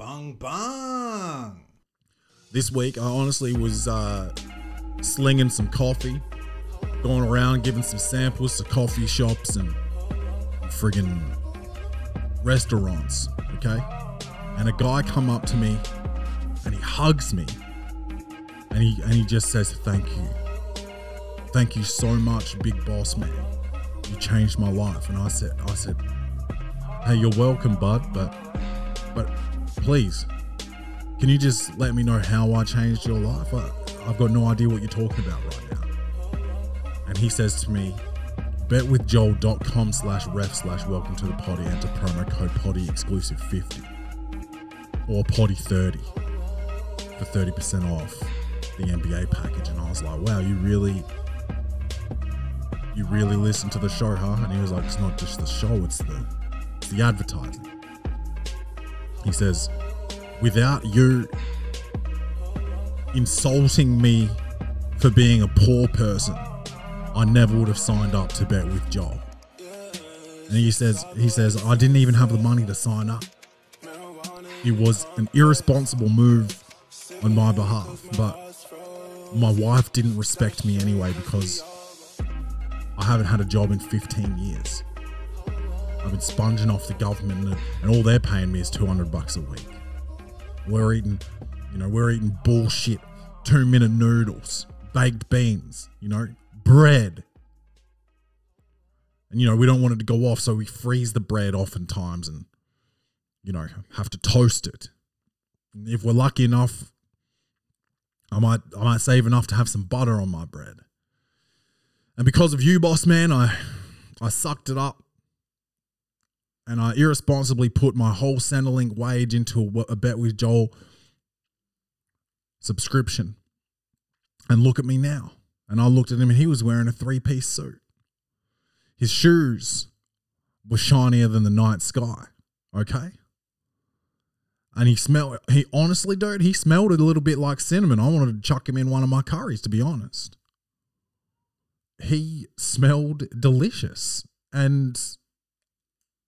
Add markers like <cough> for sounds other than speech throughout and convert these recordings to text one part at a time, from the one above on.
Bung bung. This week, I honestly was uh, slinging some coffee, going around giving some samples to coffee shops and friggin' restaurants, okay? And a guy come up to me and he hugs me and he and he just says thank you. Thank you so much, big boss man. You changed my life. And I said I said, Hey, you're welcome, bud, but but please, can you just let me know how I changed your life? I, I've got no idea what you're talking about right now. And he says to me, betwithjoel.com slash ref slash welcome to the potty. Enter promo code potty exclusive 50 or potty 30 for 30% off the NBA package. And I was like, wow, you really, you really listen to the show, huh? And he was like, it's not just the show, it's the, it's the advertising. He says, without you insulting me for being a poor person, I never would have signed up to bet with Joel. And he says, he says, I didn't even have the money to sign up. It was an irresponsible move on my behalf, but my wife didn't respect me anyway because I haven't had a job in 15 years. I've been sponging off the government and, all they're paying me is 200 bucks a week. We're eating, you know, we're eating bullshit, two minute noodles, baked beans, you know, bread. And, you know, we don't want it to go off, so we freeze the bread oftentimes and, you know, have to toast it. And if we're lucky enough, I might I might save enough to have some butter on my bread. And because of you, boss man, I I sucked it up and I irresponsibly put my whole Centrelink wage into a, a bet with Joel subscription. And look at me now. And I looked at him and he was wearing a three piece suit. His shoes were shinier than the night sky. Okay. And he smelled, he honestly, dude, he smelled a little bit like cinnamon. I wanted to chuck him in one of my curries, to be honest. He smelled delicious. And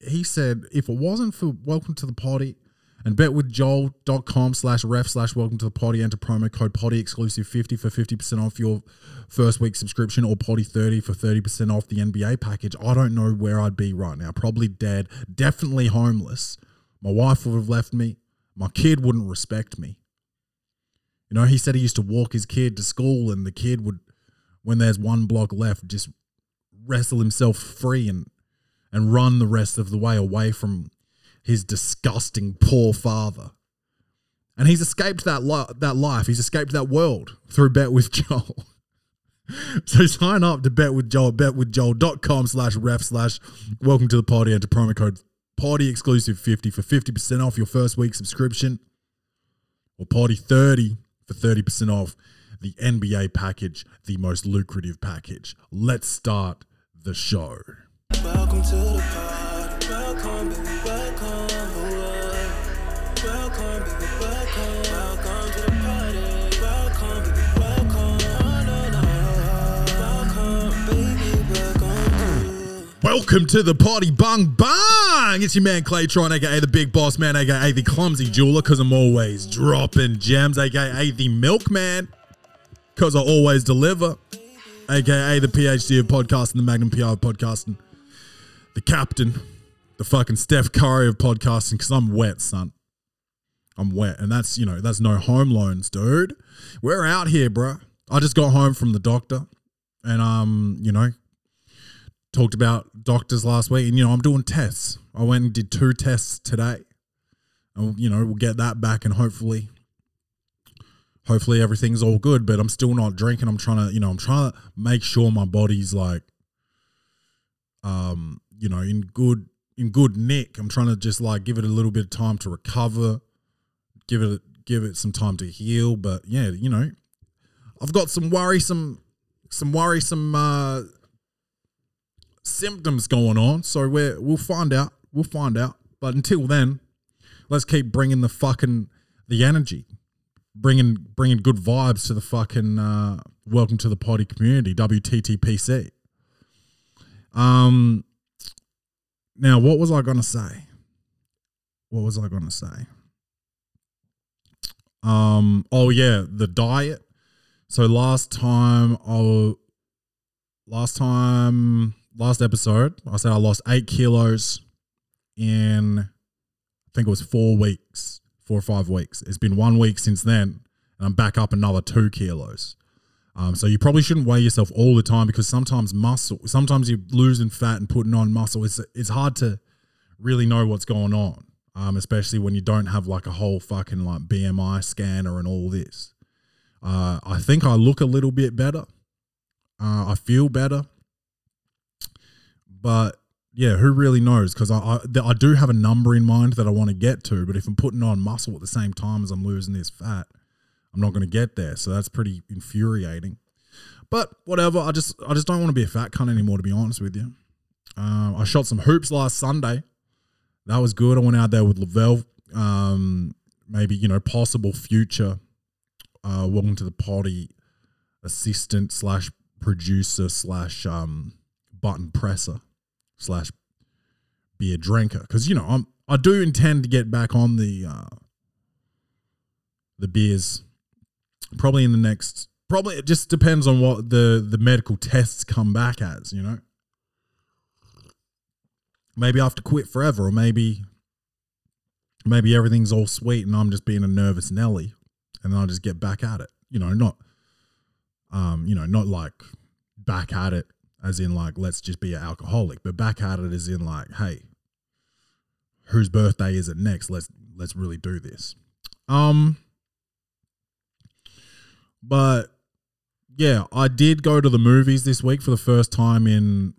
he said if it wasn't for welcome to the potty and betwithjoel.com slash ref slash welcome to the potty enter promo code potty exclusive 50 for 50% off your first week subscription or potty 30 for 30% off the nba package i don't know where i'd be right now. Probably dead definitely homeless. My wife would have left me. My kid wouldn't respect me. You know he said he used to walk his kid to school and the kid would when there's one block left just wrestle himself free and and run the rest of the way away from his disgusting poor father. And he's escaped that li- that life. He's escaped that world through Bet with <laughs> Joel. so sign up to Bet with Joel, betwithjoel.com slash ref slash welcome to the party and to promo code party exclusive 50 for 50% off your first week subscription or party 30 for 30% off the NBA package, the most lucrative package. Let's start the show. Welcome to the party. Welcome, baby, welcome. Welcome, baby, welcome. Welcome to the party. Welcome, baby, welcome. Welcome, baby, welcome. Welcome to the party, bung bang! It's your man Claytron, aka the Big Boss Man, aka the Clumsy Jeweler, because I'm always dropping gems, aka the Milkman, because I always deliver, aka the PhD of podcasting, the Magnum PR of podcasting, the Captain, the fucking Steph Curry of podcasting, because I'm wet, son. I'm wet, and that's you know that's no home loans, dude. We're out here, bro. I just got home from the doctor, and um, you know, talked about doctors last week, and you know, I'm doing tests. I went and did two tests today. And you know, we'll get that back and hopefully hopefully everything's all good, but I'm still not drinking. I'm trying to, you know, I'm trying to make sure my body's like um, you know, in good in good nick. I'm trying to just like give it a little bit of time to recover, give it give it some time to heal, but yeah, you know, I've got some worrisome some worrisome uh symptoms going on. So we're we'll find out. We'll find out. But until then, let's keep bringing the fucking the energy, bringing bringing good vibes to the fucking uh, welcome to the party community WTTPC. Um. Now, what was I gonna say? What was I gonna say? Um, oh yeah, the diet. So last time I last time last episode, I said I lost eight kilos in I think it was four weeks, four or five weeks. It's been one week since then, and I'm back up another two kilos. Um, so you probably shouldn't weigh yourself all the time because sometimes muscle, sometimes you're losing fat and putting on muscle. It's it's hard to really know what's going on, um, especially when you don't have like a whole fucking like BMI scanner and all this. Uh, I think I look a little bit better. Uh, I feel better, but yeah, who really knows? Because I, I I do have a number in mind that I want to get to, but if I'm putting on muscle at the same time as I'm losing this fat, I'm not going to get there. So that's pretty infuriating. But whatever. I just I just don't want to be a fat cunt anymore. To be honest with you, um, I shot some hoops last Sunday. That was good. I went out there with Lavelle. Um, maybe you know possible future. Uh, welcome to the party. Assistant slash producer slash um, button presser slash beer drinker because you know I'm I do intend to get back on the uh, the beers probably in the next probably it just depends on what the the medical tests come back as you know? Maybe I have to quit forever or maybe maybe everything's all sweet and I'm just being a nervous Nelly and then I'll just get back at it you know not um you know not like back at it as in like let's just be an alcoholic but back at it as in like hey whose birthday is it next? Let's let's really do this. Um but yeah i did go to the movies this week for the first time in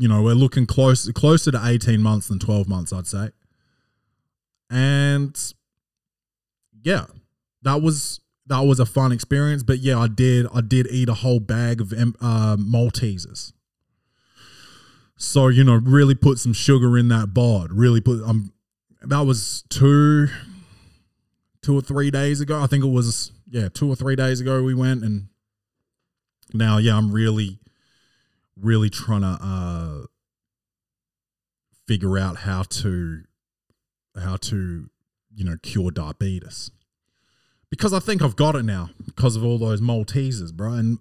you know we're looking close closer to 18 months than 12 months i'd say. And yeah that was that was a fun experience. But yeah i did i did eat a whole bag of uh, maltesers. So you know really put some sugar in that bod. Really put um that was two two or three days ago. I think it was yeah two or three days ago we went and now yeah i'm really really trying to uh figure out how to how to you know cure diabetes because I think I've got it now because of all those Maltesers, bro. And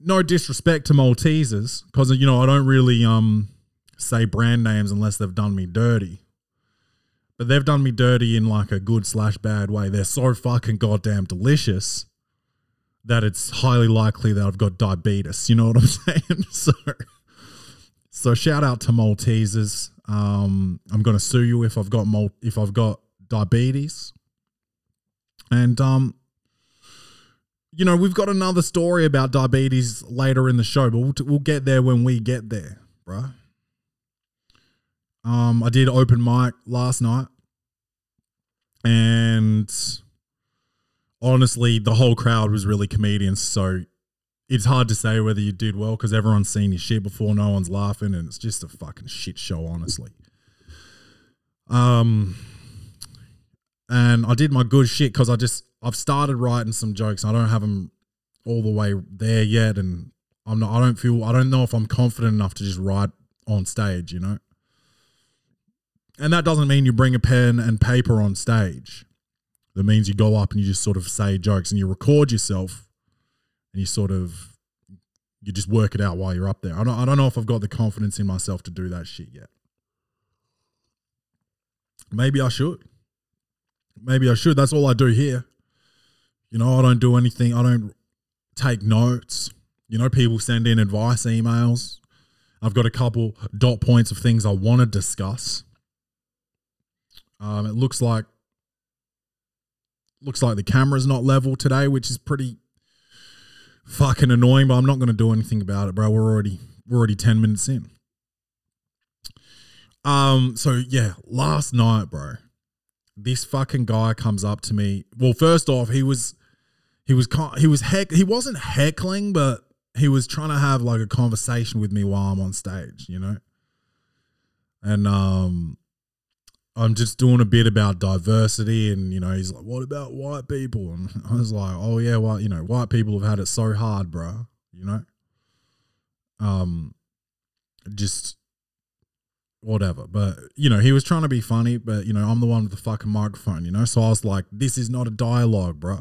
no disrespect to Maltesers, because you know I don't really um say brand names unless they've done me dirty. But they've done me dirty in like a good slash bad way. They're so fucking goddamn delicious that it's highly likely that I've got diabetes. You know what I'm <laughs> saying? so, so shout out to Maltesers. Um, I'm gonna sue you if I've got mal- if I've got diabetes. And um, you know, we've got another story about diabetes later in the show, but we'll, we'll get there when we get there, bro. Um, I did open mic last night, and honestly, the whole crowd was really comedians. So it's hard to say whether you did well because everyone's seen your shit before, no one's laughing, and it's just a fucking shit show, honestly. Um, and I did my good shit because I just I've started writing some jokes. I don't have them all the way there yet, and I'm not. I don't feel. I don't know if I'm confident enough to just write on stage. You know. And that doesn't mean you bring a pen and paper on stage. That means you go up and you just sort of say jokes and you record yourself, and you sort of you just work it out while you're up there. I don't. I don't know if I've got the confidence in myself to do that shit yet. Maybe I should maybe I should. That's all I do here. You know, I don't do anything. I don't take notes. You know, people send in advice emails. I've got a couple dot points of things I want to discuss. Um, it looks like looks like the camera's not level today, which is pretty fucking annoying. But I'm not going to do anything about it, bro. We're already we're already ten minutes in. Um. So yeah, last night, bro this fucking guy comes up to me. Well, first off, he was he was he was heck he wasn't heckling, but he was trying to have like a conversation with me while I'm on stage, you know. And um I'm just doing a bit about diversity and you know, he's like, What about white people? And <laughs> I was like, Oh yeah, well, you know, white people have had it so hard, bro. You know? Um just whatever. But you know, he was trying to be funny, but you know, I'm the one with the fucking microphone, you know. So I was like, "This is not a dialogue, bro."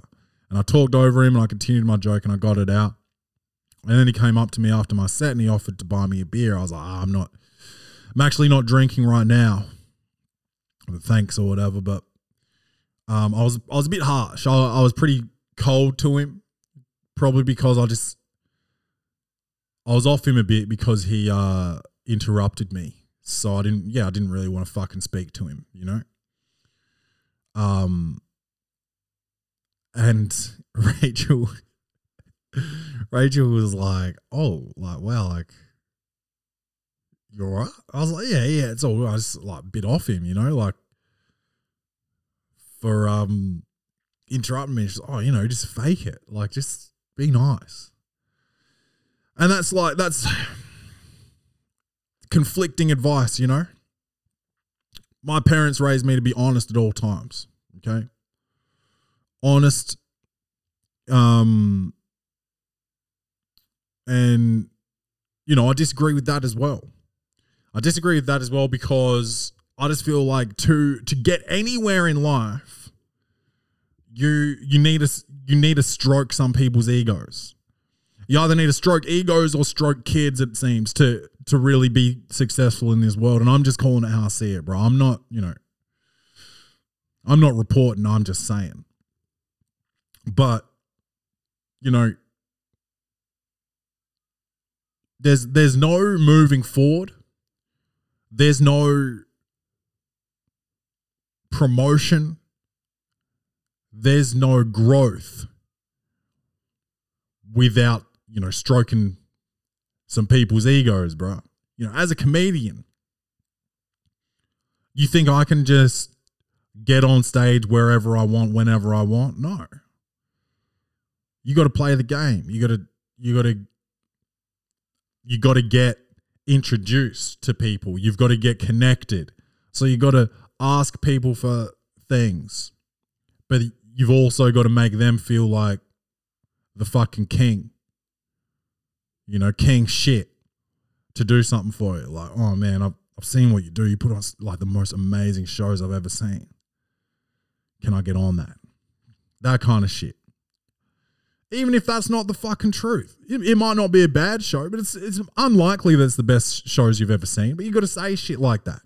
And I talked over him, and I continued my joke, and I got it out. And then he came up to me after my set, and he offered to buy me a beer. I was like, ah, "I'm not. I'm actually not drinking right now. But thanks or whatever." But um, I was I was a bit harsh. I, I was pretty cold to him, probably because I just I was off him a bit because he uh, interrupted me. So I didn't, yeah, I didn't really want to fucking speak to him, you know. Um, and <laughs> Rachel, Rachel was like, "Oh, like wow, like you're all right." I was like, "Yeah, yeah, it's all." I just like bit off him, you know, like for um interrupting me. She's like, "Oh, you know, just fake it, like just be nice." And that's like that's <sighs> conflicting advice, you know? My parents raised me to be honest at all times, okay? Honest um and you know, I disagree with that as well. I disagree with that as well because I just feel like to to get anywhere in life you you need to you need to stroke some people's egos. You either need to stroke egos or stroke kids it seems to to really be successful in this world. And i'm just calling it how i see it bro. I'm not you know i'm not reporting i'm just saying. But you know there's there's no moving forward there's no promotion there's no growth without you know, stroking some people's egos, bro. You know, as a comedian, you think I can just get on stage wherever I want, whenever I want? No. You got to play the game. You got to, you got to, you got to get introduced to people. You've got to get connected. So you've got to ask people for things, but you've also got to make them feel like the fucking king you know, king shit to do something for you. Like, oh man, I've, I've seen what you do. You put on like the most amazing shows I've ever seen. Can I get on that? That kind of shit. Even if that's not the fucking truth, it, it might not be a bad show, but it's it's unlikely that it's the best shows you've ever seen. But you got to say shit like that.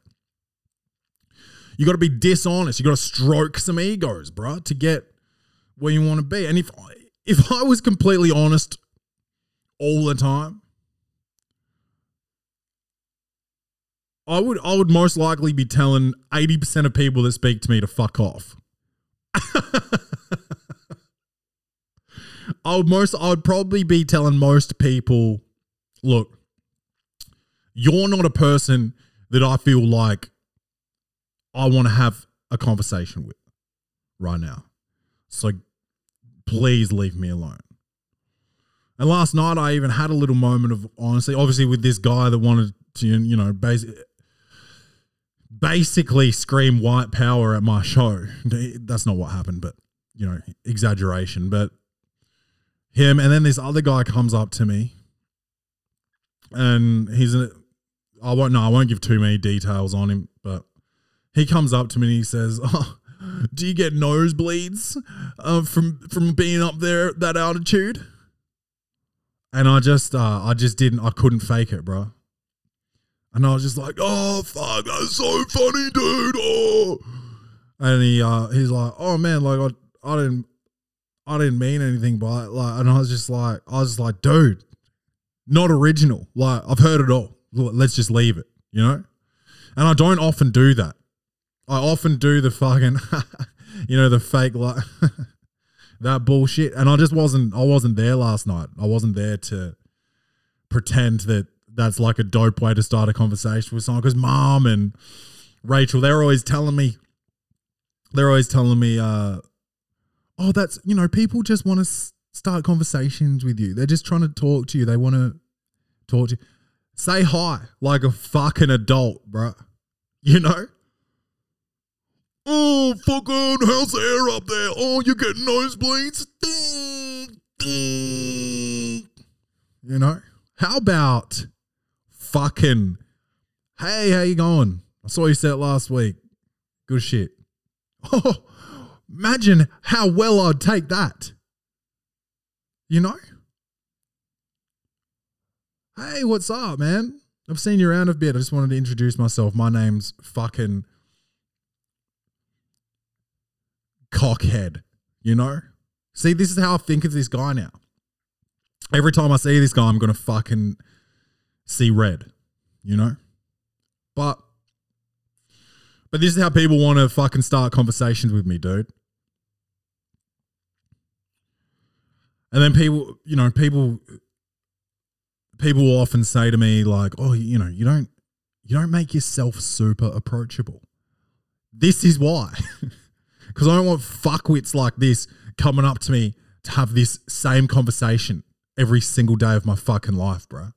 You got to be dishonest. You got to stroke some egos, bro, to get where you want to be. And if if I was completely honest all the time, I would I would most likely be telling 80% of people that speak to me to fuck off. <laughs> I would most I would probably be telling most people, look, you're not a person that I feel like I want to have a conversation with right now. So please leave me alone. And last night, I even had a little moment of honesty, obviously, with this guy that wanted to, you know, basically, basically scream white power at my show. That's not what happened, but, you know, exaggeration. But him, and then this other guy comes up to me, and he's, I won't, no, I won't give too many details on him, but he comes up to me and he says, <laughs> Oh, do you get nosebleeds uh, from from being up there at that altitude? And I just, uh, I just didn't, I couldn't fake it, bro. And I was just like, oh fuck, that's so funny, dude. Oh, and he, uh, he's like, oh man, like I, I didn't, I didn't mean anything by it. Like, and I was just like, I was like, dude, not original. Like, I've heard it all. Let's just leave it, you know. And I don't often do that. I often do the fucking, <laughs> you know, the fake like. <laughs> that bullshit. And I just wasn't I wasn't there last night. I wasn't there to pretend that that's like a dope way to start a conversation with someone because mom and Rachel, they're always telling me they're always telling me uh oh that's you know people just want to s- start conversations with you. They're just trying to talk to you. They want to talk to you. Say hi like a fucking adult, bro. You know? Oh, fucking, how's the air up there? Oh, you're getting nosebleeds? Ding, ding. You know? How about fucking Hey, how you going? I saw you set last week. Good shit. Oh, <laughs> imagine how well I'd take that. You know? Hey, what's up, man? I've seen you around a bit. I just wanted to introduce myself. My name's fucking cockhead. You know? See, this is how I think of this guy now. Every time I see this guy, I'm gonna fucking see red. You know? But but this is how people want to fucking start conversations with me, dude. And then people, you know, people people will often say to me like, "Oh, you know, you don't you don't make yourself super approachable." This is why. <laughs> Cuz I don't want fuckwits like this coming up to me to have this same conversation every single day of my fucking life, bro.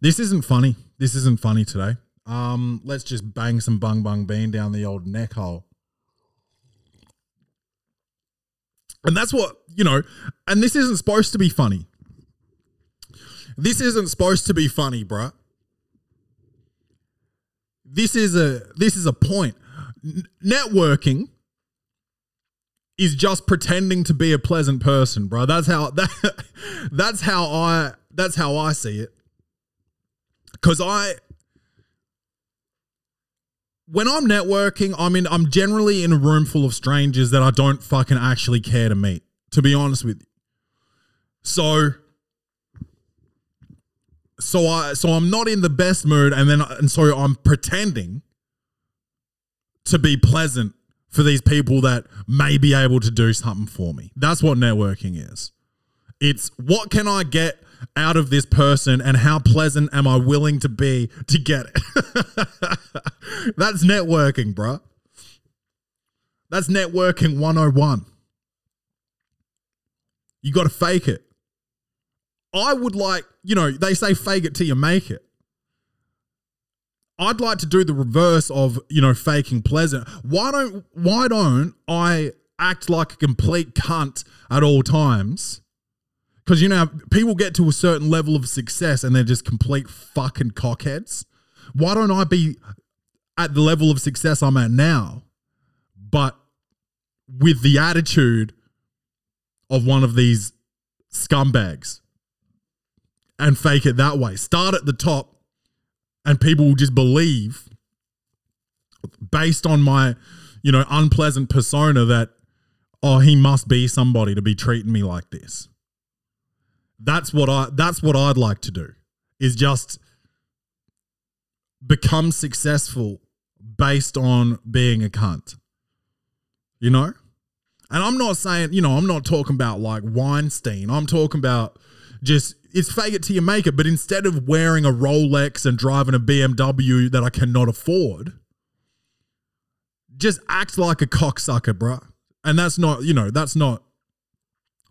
This isn't funny. This isn't funny today. Um, let's just bang some bung bung bean down the old neck hole. And that's what, you know, and this isn't supposed to be funny. This isn't supposed to be funny, bruh. This is a this is a point. N- networking is just pretending to be a pleasant person, bro. That's how <laughs> that, that's how I that's how I see it. Cuz I when I'm networking, I'm in I'm generally in a room full of strangers that I don't fucking actually care to meet, to be honest with you. So so I so I'm not in the best mood and then and so I'm pretending to be pleasant for these people that may be able to do something for me. That's what networking is. It's what can I get out of this person and how pleasant am I willing to be to get it? <laughs> That's networking, bruh. That's networking 101. You got to fake it. I would like, you know, they say fake it till you make it. I'd like to do the reverse of, you know, faking pleasant. Why don't why don't I act like a complete cunt at all times? Because you know, people get to a certain level of success and they're just complete fucking cockheads. Why don't I be at the level of success I'm at now, but with the attitude of one of these scumbags and fake it that way? Start at the top and people will just believe based on my, you know, unpleasant persona that, oh, he must be somebody to be treating me like this. That's what I that's what I'd like to do is just become successful based on being a cunt. You know? And I'm not saying, you know, I'm not talking about like Weinstein. I'm talking about just it's fake it till you make it, but instead of wearing a Rolex and driving a BMW that I cannot afford, just act like a cocksucker, bruh. And that's not, you know, that's not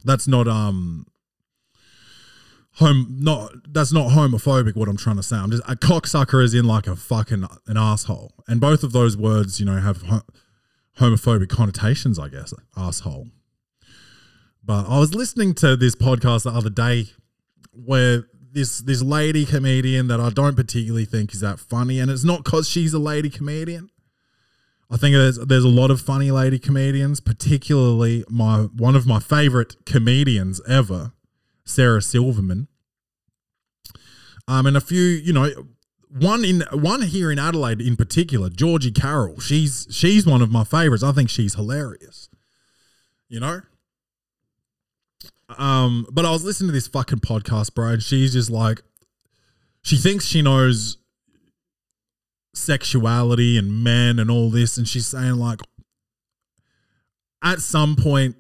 that's not um home not that's not homophobic what I'm trying to say. I'm just a cocksucker is in like a fucking an asshole. And both of those words, you know, have ho- homophobic connotations, I guess. Asshole. But I was listening to this podcast the other day where this this lady comedian that I don't particularly think is that funny, and it's not because she's a lady comedian. I think there's there's a lot of funny lady comedians, particularly my one of my favorite comedians ever, Sarah Silverman. Um, and a few, you know, one in one here in Adelaide in particular, Georgie Carroll. She's she's one of my favorites. I think she's hilarious. You know. Um, but I was listening to this fucking podcast, bro, and she's just like, she thinks she knows sexuality and men and all this, and she's saying like, at some point,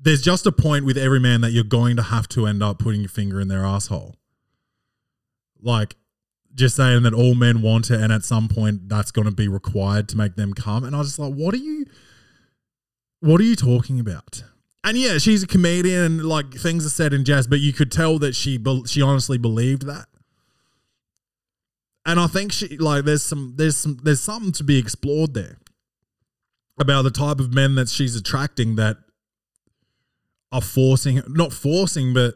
there's just a point with every man that you're going to have to end up putting your finger in their asshole. Like, just saying that all men want it, and at some point that's going to be required to make them come. And I was just like, what are you, what are you talking about? And yeah, she's a comedian. Like things are said in jest, but you could tell that she she honestly believed that. And I think she like there's some there's some there's something to be explored there about the type of men that she's attracting that are forcing not forcing, but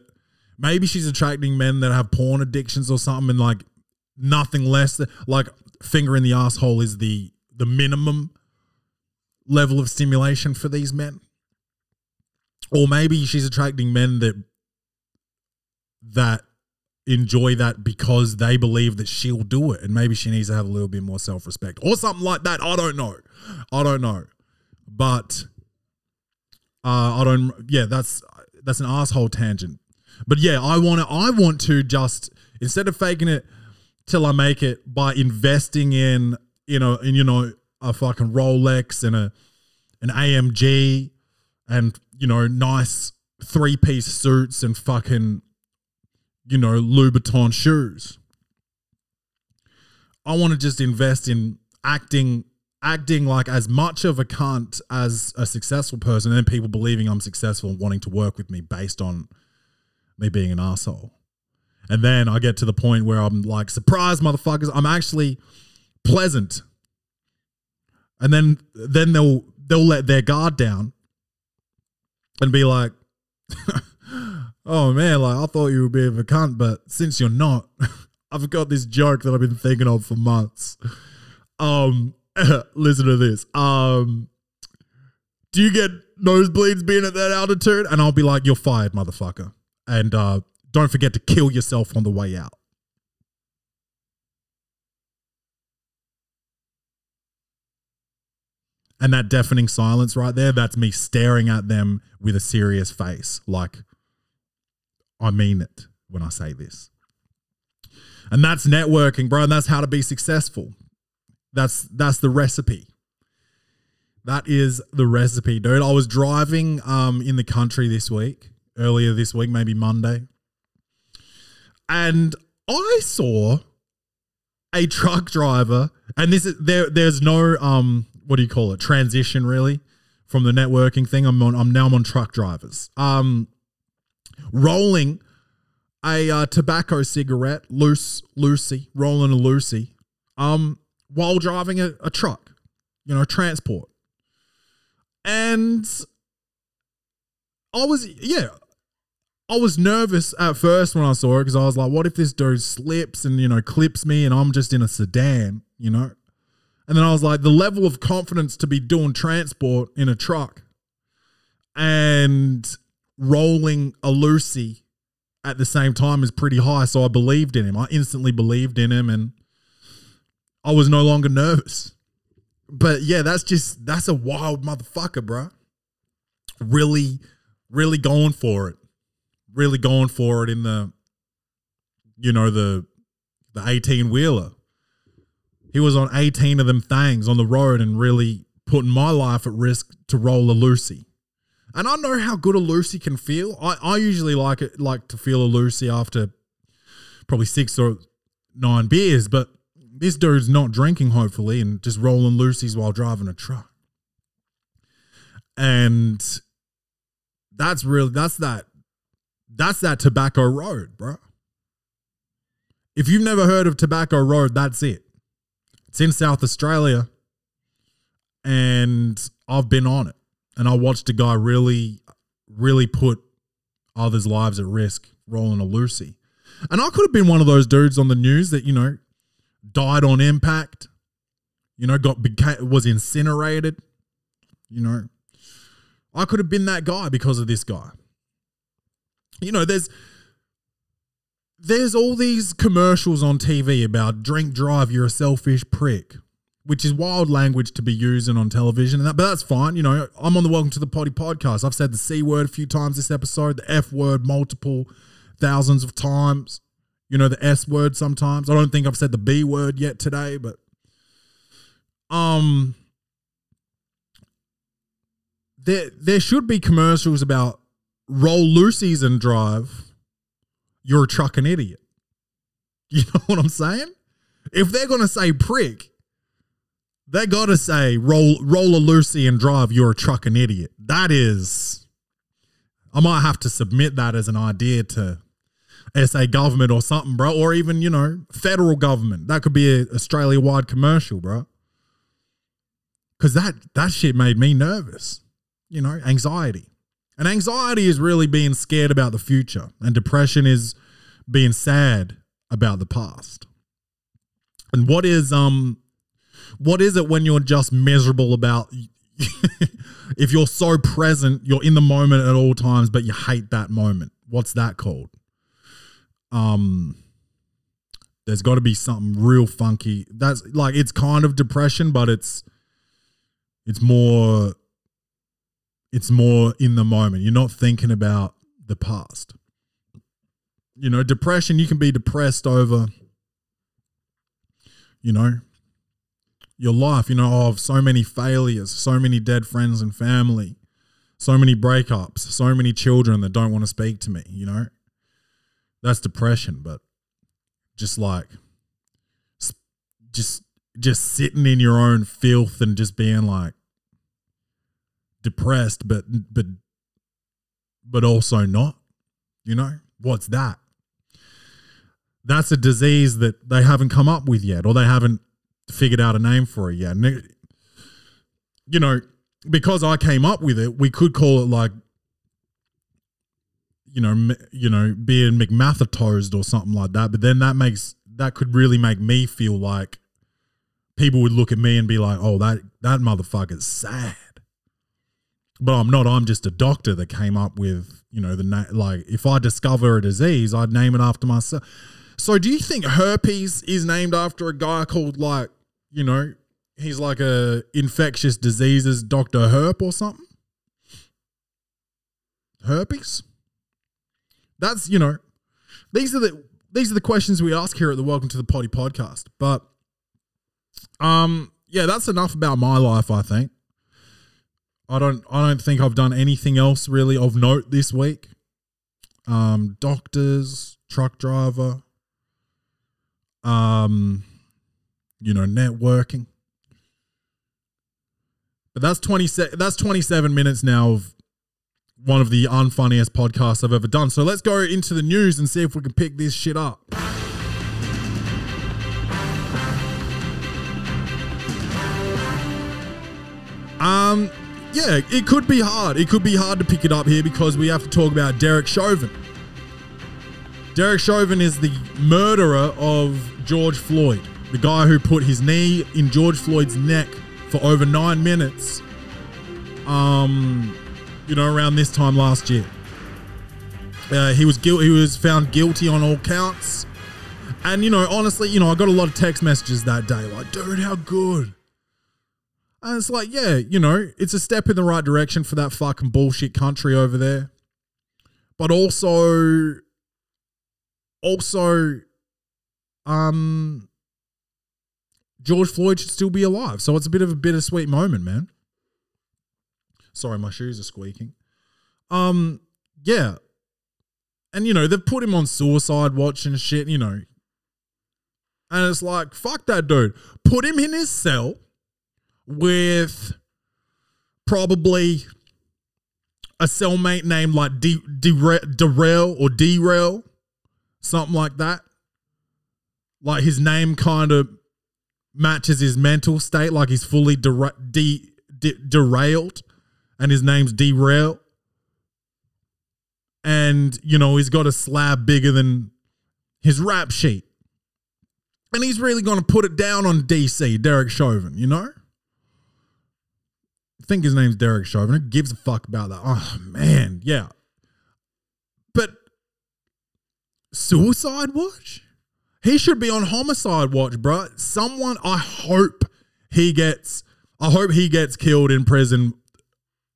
maybe she's attracting men that have porn addictions or something and like nothing less than like finger in the asshole is the the minimum level of stimulation for these men. Or maybe she's attracting men that that enjoy that because they believe that she'll do it and maybe she needs to have a little bit more self-respect or something like that. I don't know. I don't know. But uh I don't yeah, that's that's an asshole tangent. But yeah, I want to I want to just instead of faking it till I make it by investing in you know in you know a fucking Rolex and a an AMG and you know nice three piece suits and fucking you know Louboutin shoes. I want to just invest in acting acting like as much of a cunt as a successful person and then people believing I'm successful and wanting to work with me based on me being an asshole. And then I get to the point where I'm like, surprise, motherfuckers, I'm actually pleasant. And then then they'll they'll let their guard down and be like, <laughs> oh man, like I thought you were bit of a cunt, but since you're not, <laughs> I've got this joke that I've been thinking of for months. Um, <laughs> listen to this. Um, do you get nosebleeds being at that altitude? And I'll be like, you're fired, motherfucker. And uh, don't forget to kill yourself on the way out. And that deafening silence right there, that's me staring at them with a serious face. Like, I mean it when I say this. And that's networking, bro. And that's how to be successful. That's that's the recipe. That is the recipe, dude. I was driving um in the country this week, earlier this week, maybe Monday. And I saw a truck driver, and this is there there's no um what do you call it? Transition really from the networking thing. I'm on I'm now I'm on truck drivers. Um rolling a uh, tobacco cigarette, loose Lucy, rolling a Lucy, um, while driving a, a truck, you know, transport. And I was, yeah, I was nervous at first when I saw it because I was like, what if this dude slips and, you know, clips me and I'm just in a sedan, you know? And then I was like, the level of confidence to be doing transport in a truck and rolling a Lucy at the same time is pretty high. So I believed in him. I instantly believed in him and I was no longer nervous. But yeah, that's just, that's a wild motherfucker, bro. Really, really going for it. Really going for it in the, you know, the, the 18 wheeler. He was on 18 of them things on the road and really putting my life at risk to roll a Lucy. And I know how good a Lucy can feel. I, I usually like it like to feel a Lucy after probably six or nine beers, but this dude's not drinking, hopefully, and just rolling Lucy's while driving a truck. And that's really that's that that's that tobacco road, bro. If you've never heard of Tobacco Road, that's it. It's in South Australia, and I've been on it and I watched a guy really, really put others' lives at risk rolling a Lucy. And I could have been one of those dudes on the news that, you know, died on impact, you know, got became, was incinerated, you know. I could have been that guy because of this guy. You know, there's there's all these commercials on TV about drink drive, you're a selfish prick which is wild language to be using on television and that, but that's fine. You know, I'm on the Welcome to the Potty podcast. I've said the C word a few times this episode, the F word multiple thousands of times, you know, the S word sometimes. I don't think I've said the B word yet today, but um there there should be commercials about roll Lucy's and drive. You're a trucking idiot. <laughs> You know what I'm saying? If they're gonna say prick, they gotta say roll roll a Lucy and drive. You're a trucking idiot. That is, I might have to submit that as an idea to SA government or something, bro, or even you know federal government. That could be a Australia wide commercial, bro. Because that that shit made me nervous. You know, anxiety, and anxiety is really being scared about the future, and depression is being sad about the past. And what is um what is it when you're just miserable about <laughs> if you're so present, you're in the moment at all times, but you hate that moment? What's that called? Um there's got to be something real funky. That's like it's kind of depression, but it's it's more it's more in the moment. You're not thinking about the past. You know, depression, you can be depressed over you know, your life, you know, of so many failures, so many dead friends and family, so many breakups, so many children that don't want to speak to me, you know. That's depression, but just like just just sitting in your own filth and just being like depressed but but but also not, you know? What's that? that's a disease that they haven't come up with yet, or they haven't figured out a name for it yet. And it- you know, because I came up with it, we could call it like, you know, you know, being McMathatosed or something like that. But then that makes that could really make me feel like people would look at me and be like, "Oh, that that motherfucker's sad." But I'm not. I'm just a doctor that came up with, you know, the na- like. If I discover a disease, I'd name it after myself. So, do you think herpes is named after a guy called like, you know, he's like a infectious diseases Doctor Herp or something? Herpes. That's you know, these are the these are the questions we ask here at the Welcome to the Potty podcast. But, um, yeah, that's enough about my life. I think. I don't. I don't think I've done anything else really of note this week. Um, doctors, truck driver, um, you know, networking. But that's twenty. Se- that's twenty-seven minutes now of one of the unfunniest podcasts I've ever done. So let's go into the news and see if we can pick this shit up. Um, yeah, it could be hard. It could be hard to pick it up here because we have to talk about Derek Chauvin. Derek Chauvin is the murderer of George Floyd, the guy who put his knee in George Floyd's neck for over nine minutes. Um, you know, around this time last year, uh, he was guilty. He was found guilty on all counts. And you know, honestly, you know, I got a lot of text messages that day, like, "Dude, how good." And it's like, yeah, you know, it's a step in the right direction for that fucking bullshit country over there. But also, also, um, George Floyd should still be alive. So it's a bit of a bittersweet moment, man. Sorry, my shoes are squeaking. Um, yeah. And you know, they've put him on suicide watch and shit, you know. And it's like, fuck that dude. Put him in his cell with probably a cellmate named like D- Darrell or Derail, something like that. Like his name kind of matches his mental state, like he's fully de- de- derailed, and his name's Derail. And you know he's got a slab bigger than his rap sheet, and he's really going to put it down on DC, Derek Chauvin. You know. I think his name's Derek Chauvin. Who gives a fuck about that? Oh man, yeah. But suicide watch? He should be on homicide watch, bro. Someone, I hope he gets. I hope he gets killed in prison,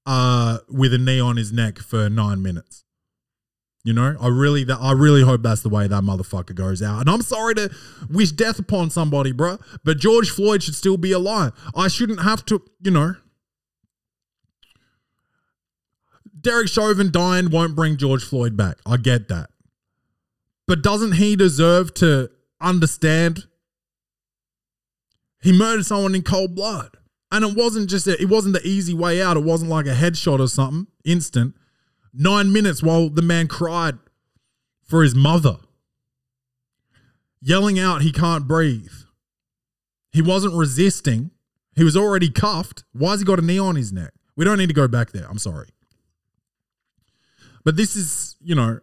uh, with a knee on his neck for nine minutes. You know, I really, that I really hope that's the way that motherfucker goes out. And I'm sorry to wish death upon somebody, bro, but George Floyd should still be alive. I shouldn't have to, you know. Derek Chauvin dying won't bring George Floyd back. I get that. But doesn't he deserve to understand? He murdered someone in cold blood. And it wasn't just a, it wasn't the easy way out. It wasn't like a headshot or something, instant. Nine minutes while the man cried for his mother. Yelling out he can't breathe. He wasn't resisting. He was already cuffed. Why has he got a knee on his neck? We don't need to go back there. I'm sorry. But this is, you know,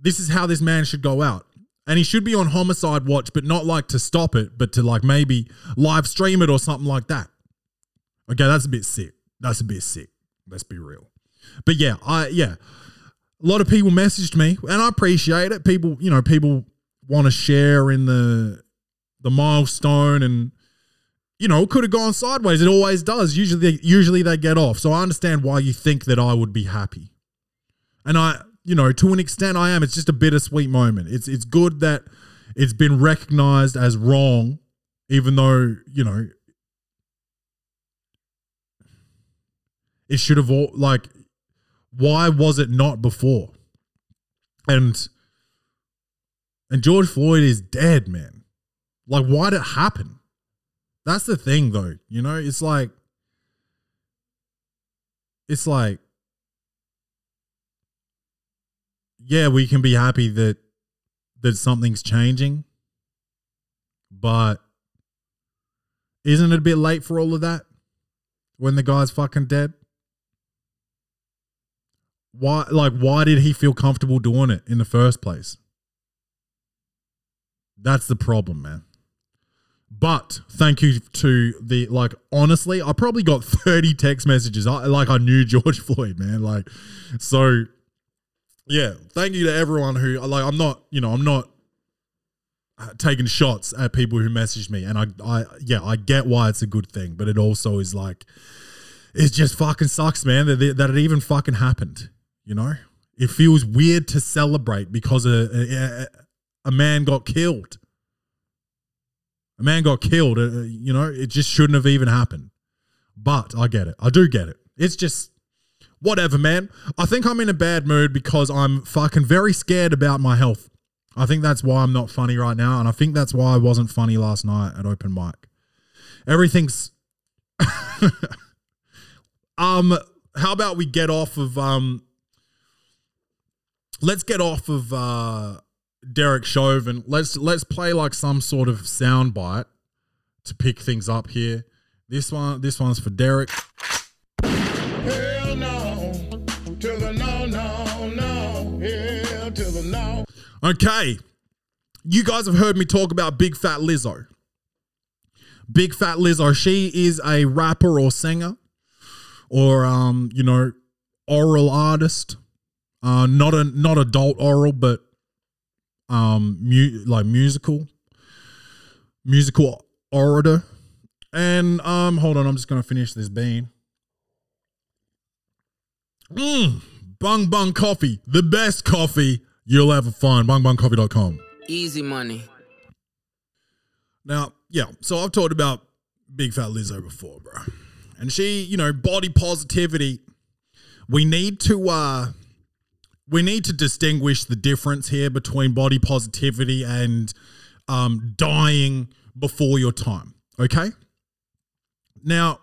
this is how this man should go out. And he should be on homicide watch, but not like to stop it, but to like maybe live stream it or something like that. Okay, that's a bit sick. That's a bit sick. Let's be real. But yeah, I yeah. A lot of people messaged me, and I appreciate it. People, you know, people want to share in the the milestone, and you know, it could have gone sideways. It always does. Usually, they, usually they get off. So I understand why you think that I would be happy, and I, you know, to an extent, I am. It's just a bittersweet moment. It's it's good that it's been recognized as wrong, even though you know it should have all like why was it not before? And and george floyd is dead man. Like why did it happen? That's the thing though you know? It's like it's like yeah we can be happy that that something's changing but isn't it a bit late for all of that when the guy's fucking dead why like why did he feel comfortable doing it in the first place? That's the problem man. But thank you to the like honestly i probably got <laughs> 30 text messages. I, like i knew <laughs> george floyd man like so yeah thank you to everyone who like i'm not you know i'm not uh, taking shots at people who messaged me and i i yeah i get why it's a good thing but it also is like it just fucking sucks man that, that it even fucking happened you know, it feels weird to celebrate because a, a, a man got killed. A man got killed. Uh, you know, it just shouldn't have even happened. But I get it. I do get it. It's just whatever, man. I think I'm in a bad mood because I'm fucking very scared about my health. I think that's why I'm not funny right now. And I think that's why I wasn't funny last night at open mic. Everything's. <laughs> um, how about we get off of um let's get off of uh, Derek Chauvin. Let's let's play like some sort of soundbite to pick things up here. This one, this one's for Derek. Hell no, to the no, no, no, hell to the no. Okay, you guys have heard me talk about Big Fat Lizzo. Big Fat Lizzo, she is a rapper or singer, or um, you know, oral artist. Uh, not a not adult oral, but um, mu- like musical, musical orator. And um, hold on, I'm just gonna finish this bean. Mmm, Bung Bung Coffee, the best coffee you'll ever find. BungBungCoffee.com. Easy money. Now, yeah, so I've talked about Big Fat Lizzo before, bro. And she, you know, body positivity. We need to uh we need to distinguish the difference here between body positivity and um dying before your time. Okay? Now,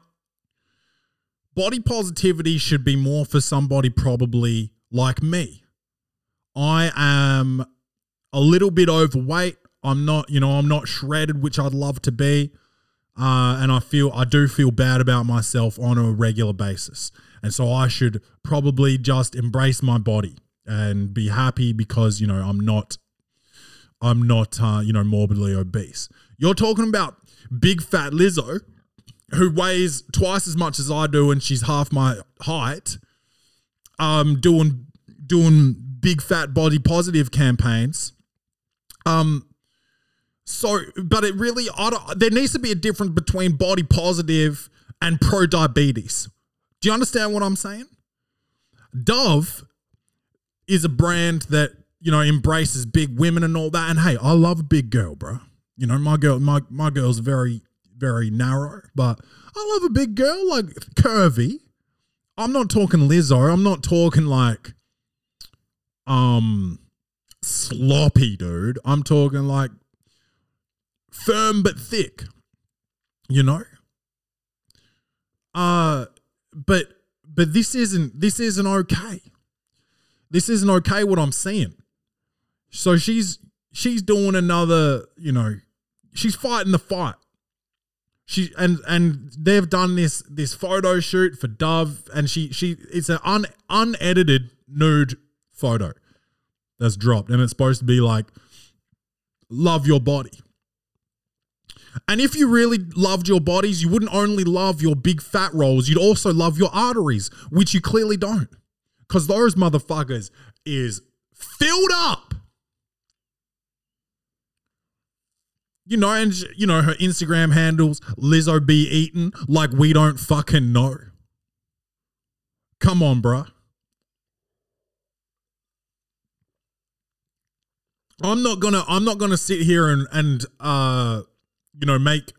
body positivity should be more for somebody probably like me. I am a little bit overweight. I'm not, you know, I'm not shredded, which I'd love to be. Uh, and I feel I do feel bad about myself on a regular basis. And so I should probably just embrace my body and be happy because, you know, I'm not I'm not uh, you know, morbidly obese. You're talking about big fat Lizzo who weighs twice as much as I do and she's half my height. Um doing doing big fat body positive campaigns. Um so, but it really, I don't, there needs to be a difference between body positive and pro diabetes. Do you understand what I'm saying? Dove is a brand that you know embraces big women and all that. And hey, I love a big girl, bro. You know, my girl, my my girl's very very narrow, but I love a big girl, like curvy. I'm not talking Lizzo. I'm not talking like um sloppy, dude. I'm talking like firm but thick. You know? Uh but but this isn't this isn't okay. This isn't okay what I'm seeing. So she's she's doing another, you know, she's fighting the fight. She and and they've done this this photo shoot for Dove and she she it's an un, unedited nude photo that's dropped and it's supposed to be like love your body. And if you really loved your bodies, you wouldn't only love your big fat rolls, you'd also love your arteries, which you clearly don't. Because those motherfuckers is filled up. You know, and you know, her Instagram handles Lizzo be eaten like we don't fucking know. Come on, bruh. I'm not gonna I'm not gonna sit here and and uh you know make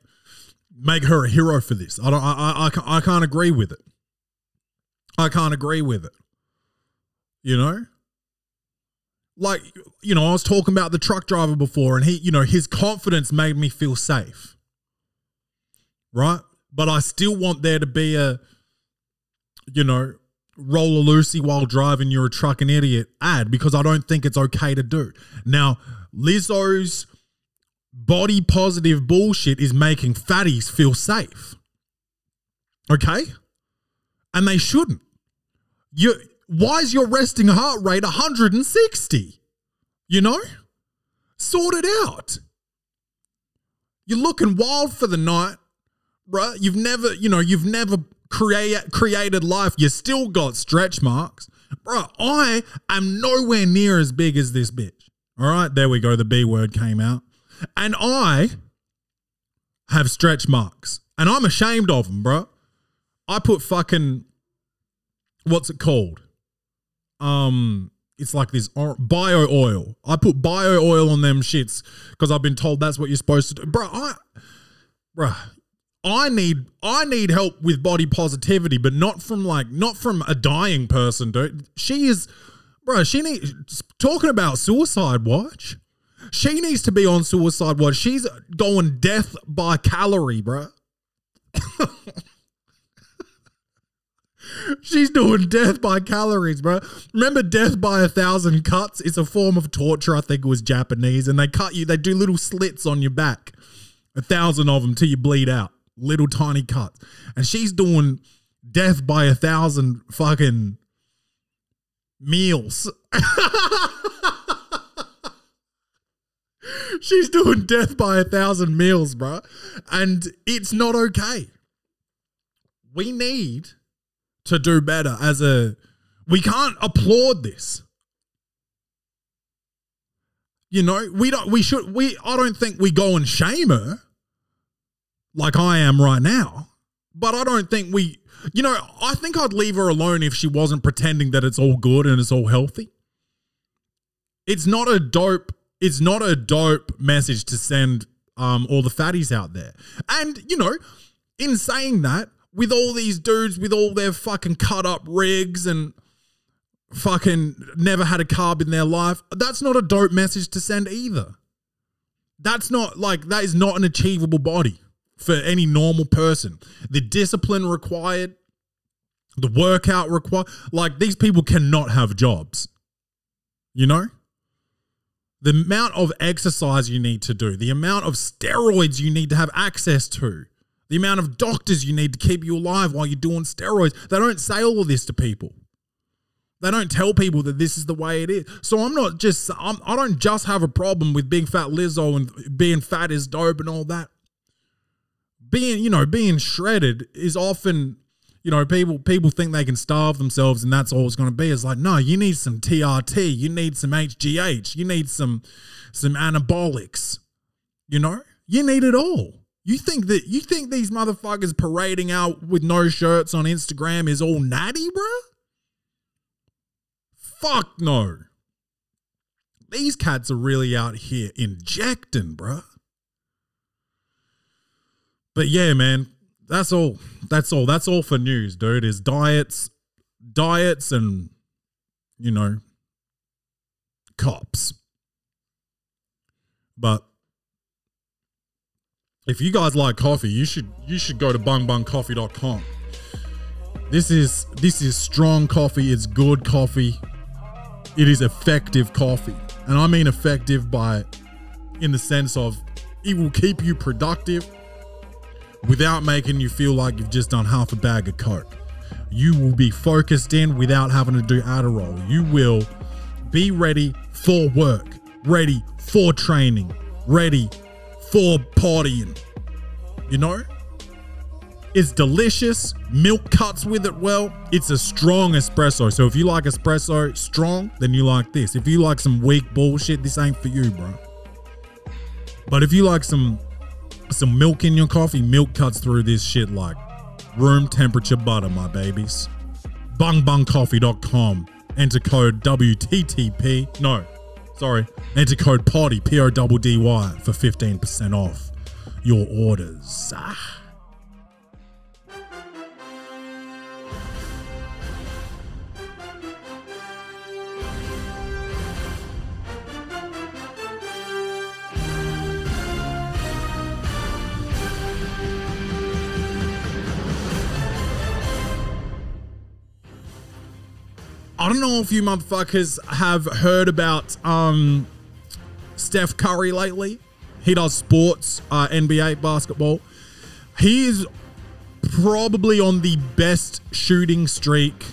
make her a hero for this. I don't I I, I, can't, I can't agree with it. I can't agree with it. You know? Like, you know, I was talking about the truck driver before and he, you know, his confidence made me feel safe. Right? But I still want there to be a you know, roll a while driving you're a trucking idiot ad because I don't think it's okay to do. Now, Lizzo's body positive bullshit is making fatties feel safe. Okay? And they shouldn't. You why is your resting heart rate 160? You know? Sort it out. You're looking wild for the night, bruh. You've never, you know, you've never create, created life. You still got stretch marks. Bruh, I am nowhere near as big as this bitch. All right, there we go. The B word came out. And I have stretch marks. And I'm ashamed of them, bro. I put fucking what's it called? Um, it's like this or- bio oil. I put bio oil on them shits because I've been told that's what you're supposed to do, bro. I, bro, I need I need help with body positivity, but not from like not from a dying person, dude. She is, bro. She needs talking about suicide watch. She needs to be on suicide watch. She's going death by calorie, bro. <laughs> She's doing death by calories, bro. Remember death by a thousand cuts? It's a form of torture. I think it was Japanese, and they cut you. They do little slits on your back, a thousand of them till you bleed out. Little tiny cuts, and she's doing death by a thousand fucking meals. <laughs> She's doing death by a thousand meals, bro. And it's not okay. We need to do better as a we can't applaud this. You know, we don't we should we I don't think we go and shame her like I am right now. But I don't think we you know, I think I'd leave her alone if she wasn't pretending that it's all good and it's all healthy. It's not a dope it's not a dope message to send um all the fatties out there. And you know, in saying that, with all these dudes with all their fucking cut up rigs and fucking never had a carb in their life, that's not a dope message to send either. That's not like that is not an achievable body for any normal person. The discipline required, the workout required, like these people cannot have jobs. You know? The amount of exercise you need to do, the amount of steroids you need to have access to, the amount of doctors you need to keep you alive while you're doing steroids. They don't say all of this to people. They don't tell people that this is the way it is. So I'm not just I'm, I don't just have a problem with big fat Lizzo and being fat is dope and all that. Being you know being shredded is often you know people people think they can starve themselves and that's all it's going to be. It's like no, you need some TRT, you need some HGH, you need some some anabolics. You know, you need it all. You think that you think these motherfuckers parading out with no shirts on Instagram is all natty, bruh? Fuck no. These cats are really out here injecting, bruh. But yeah, man, that's all. That's all. That's all for news, dude. Is diets, diets, and you know, cops. But if you guys like coffee, you should you should go to bungbungcoffee.com. This is this is strong coffee, it's good coffee. It is effective coffee. And I mean effective by in the sense of it will keep you productive without making you feel like you've just done half a bag of coke. You will be focused in without having to do Adderall. You will be ready for work, ready for training, ready for partying. You know? It's delicious. Milk cuts with it well. It's a strong espresso. So if you like espresso strong, then you like this. If you like some weak bullshit, this ain't for you, bro. But if you like some some milk in your coffee, milk cuts through this shit like room temperature butter, my babies. Bungbungcoffee.com. Enter code WTTP. No, sorry. Enter code PODDY, P O D D Y, for 15% off your orders. Ah. I don't know if you motherfuckers have heard about um, Steph Curry lately. He does sports, uh, NBA basketball. He is probably on the best shooting streak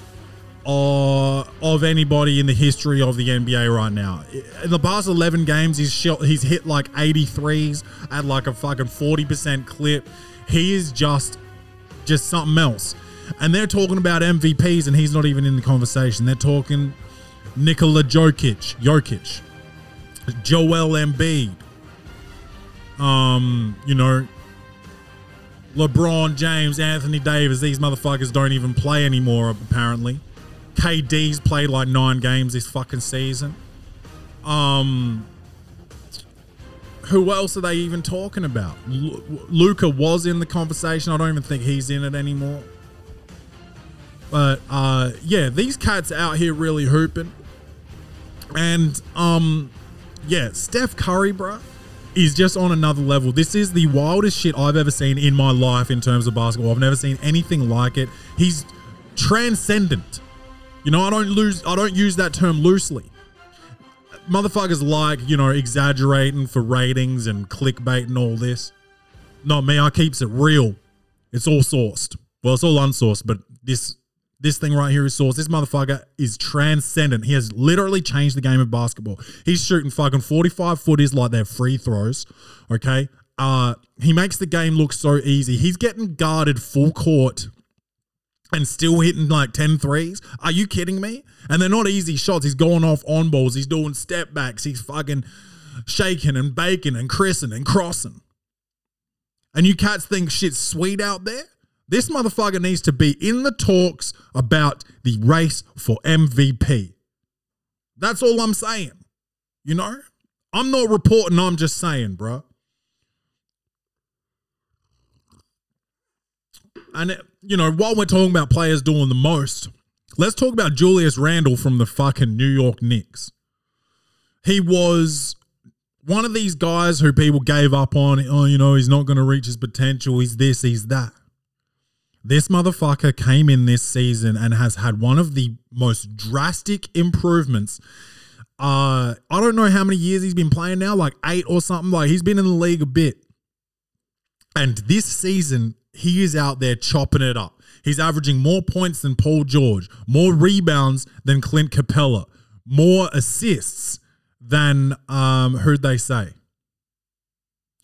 uh, of anybody in the history of the NBA right now. In the past 11 games, he's shot, he's hit like 83s at like a fucking 40% clip. He is just just something else. And they're talking about MVPs, and he's not even in the conversation. They're talking Nikola Jokic, Jokic, Joel Embiid, um, you know, LeBron James, Anthony Davis. These motherfuckers don't even play anymore, apparently. KD's played like nine games this fucking season. Um, who else are they even talking about? Lu- Luka was in the conversation. I don't even think he's in it anymore. But uh, yeah, these cats out here really hooping. And um, yeah, Steph Curry, bro, is just on another level. This is the wildest shit I've ever seen in my life in terms of basketball. I've never seen anything like it. He's transcendent. You know, I don't lose. I don't use that term loosely. Motherfuckers like you know exaggerating for ratings and clickbait and all this. Not me. I keeps it real. It's all sourced. Well, it's all unsourced, but this this thing right here is sourced. This motherfucker is transcendent. He has literally changed the game of basketball. He's shooting fucking 45 footers like they're free throws. Okay. Uh, he makes the game look so easy. He's getting guarded full court and still hitting like 10 threes. Are you kidding me? And they're not easy shots. He's going off on balls. He's doing step backs. He's fucking shaking and baking and chrising and crossing. And you cats think shit's sweet out there? This motherfucker needs to be in the talks about the race for MVP. That's all I'm saying. You know? I'm not reporting, I'm just saying, bro. And, it, you know, while we're talking about players doing the most, let's talk about Julius Randle from the fucking New York Knicks. He was one of these guys who people gave up on. Oh, you know, he's not going to reach his potential. He's this, he's that. This motherfucker came in this season and has had one of the most drastic improvements. Uh, I don't know how many years he's been playing now, like eight or something. Like he's been in the league a bit. And this season, he is out there chopping it up. He's averaging more points than Paul George, more rebounds than Clint Capela, more assists than um who'd they say?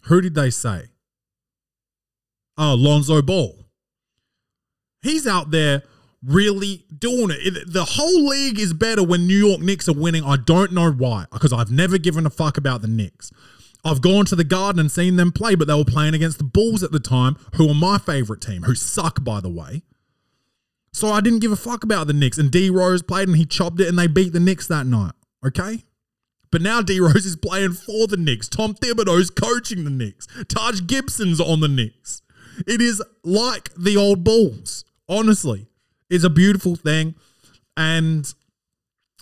Who did they say? Oh, Lonzo Ball. He's out there really doing it. The whole league is better when New York Knicks are winning. I don't know why, because I've never given a fuck about the Knicks. I've gone to the Garden and seen them play, but they were playing against the Bulls at the time, who are my favorite team, who suck, by the way. So I didn't give a fuck about the Knicks. And D Rose played and he chopped it and they beat the Knicks that night. Okay? But now D Rose is playing for the Knicks. Tom Thibodeau's coaching the Knicks. Taj Gibson's on the Knicks. It is like the old Bulls. Honestly. It's a beautiful thing. And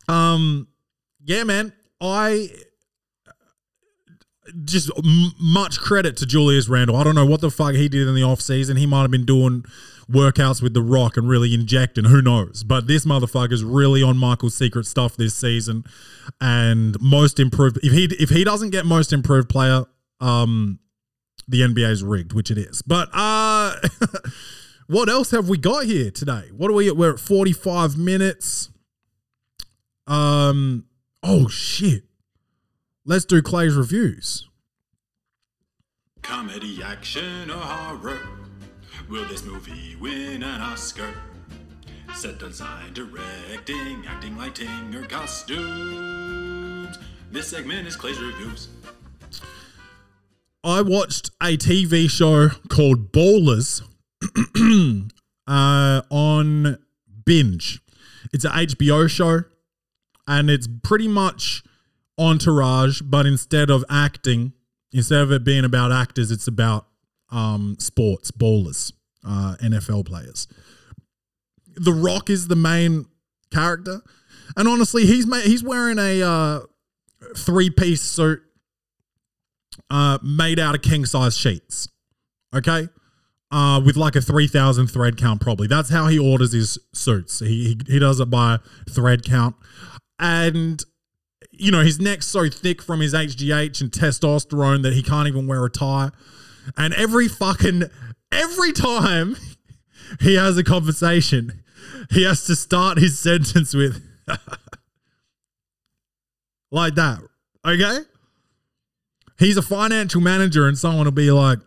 um yeah, man, I just m- much credit to Julius Randle. I don't know what the fuck he did in the offseason. He might have been doing workouts with The Rock and really injecting. Who knows? But this motherfucker's really on Michael's secret stuff this season. And most improved. If he if he doesn't get most improved player, um, the NBA's rigged, which it is. But uh, <laughs> what else have we got here today? What are we? At? We're at forty five minutes. Um. Oh shit. Let's do Clay's reviews. Comedy, action, or horror? Will this movie win an Oscar? Set design, directing, acting, lighting, or costumes? This segment is Clay's Reviews. I watched a TV show called Ballers <clears throat> uh, on Binge. It's an HBO show, and it's pretty much Entourage, but instead of acting, instead of it being about actors, it's about um, sports ballers, uh, NFL players. The Rock is the main character, and honestly, he's ma- he's wearing a uh, three piece suit uh, made out of king size sheets. Okay. Uh, with like a 3000 thread count, probably. That's how he orders his suits. He, he, he does it by thread count. And, you know, his neck's so thick from his HGH and testosterone that he can't even wear a tie. And every fucking, every time <laughs> he has a conversation, he has to start his sentence with, <laughs> like that. Okay? he's a financial manager and someone will be like,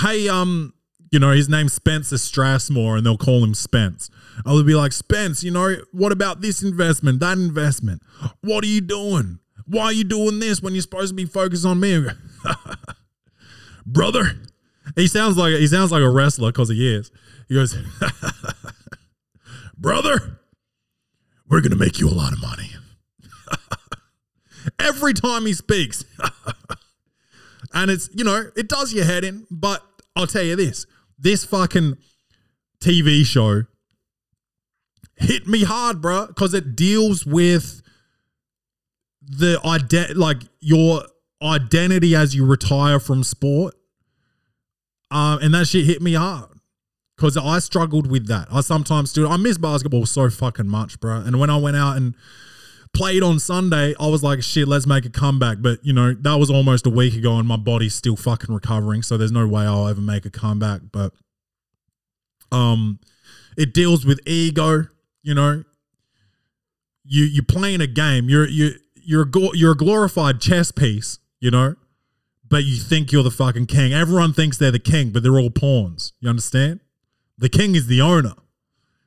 hey, um, you know, his name's Spencer Strasmore and they'll call him Spence. I'll be like, Spence, you know, what about this investment, that investment? What are you doing? Why are you doing this when you're supposed to be focused on me? <laughs> Brother. He sounds like he sounds like a wrestler because he is. He goes, <laughs> Brother, we're gonna make you a lot of money <laughs> every time he speaks. And it's, you know, it does your head in, but I'll tell you this this fucking TV show hit me hard, bro, because it deals with the ident like your identity as you retire from sport. Um, and that shit hit me hard because I struggled with that. I sometimes do. I miss basketball so fucking much, bro. And when I went out and played on Sunday, I was like, shit, let's make a comeback. But, you know, that was almost a week ago and my body's still fucking recovering. So there's no way I'll ever make a comeback. But um it deals with ego, you know. You you're playing a game. You're you you're a, go- you're a glorified chess piece, you know, but you think you're the fucking king. Everyone thinks they're the king, but they're all pawns. You understand? The king is the owner.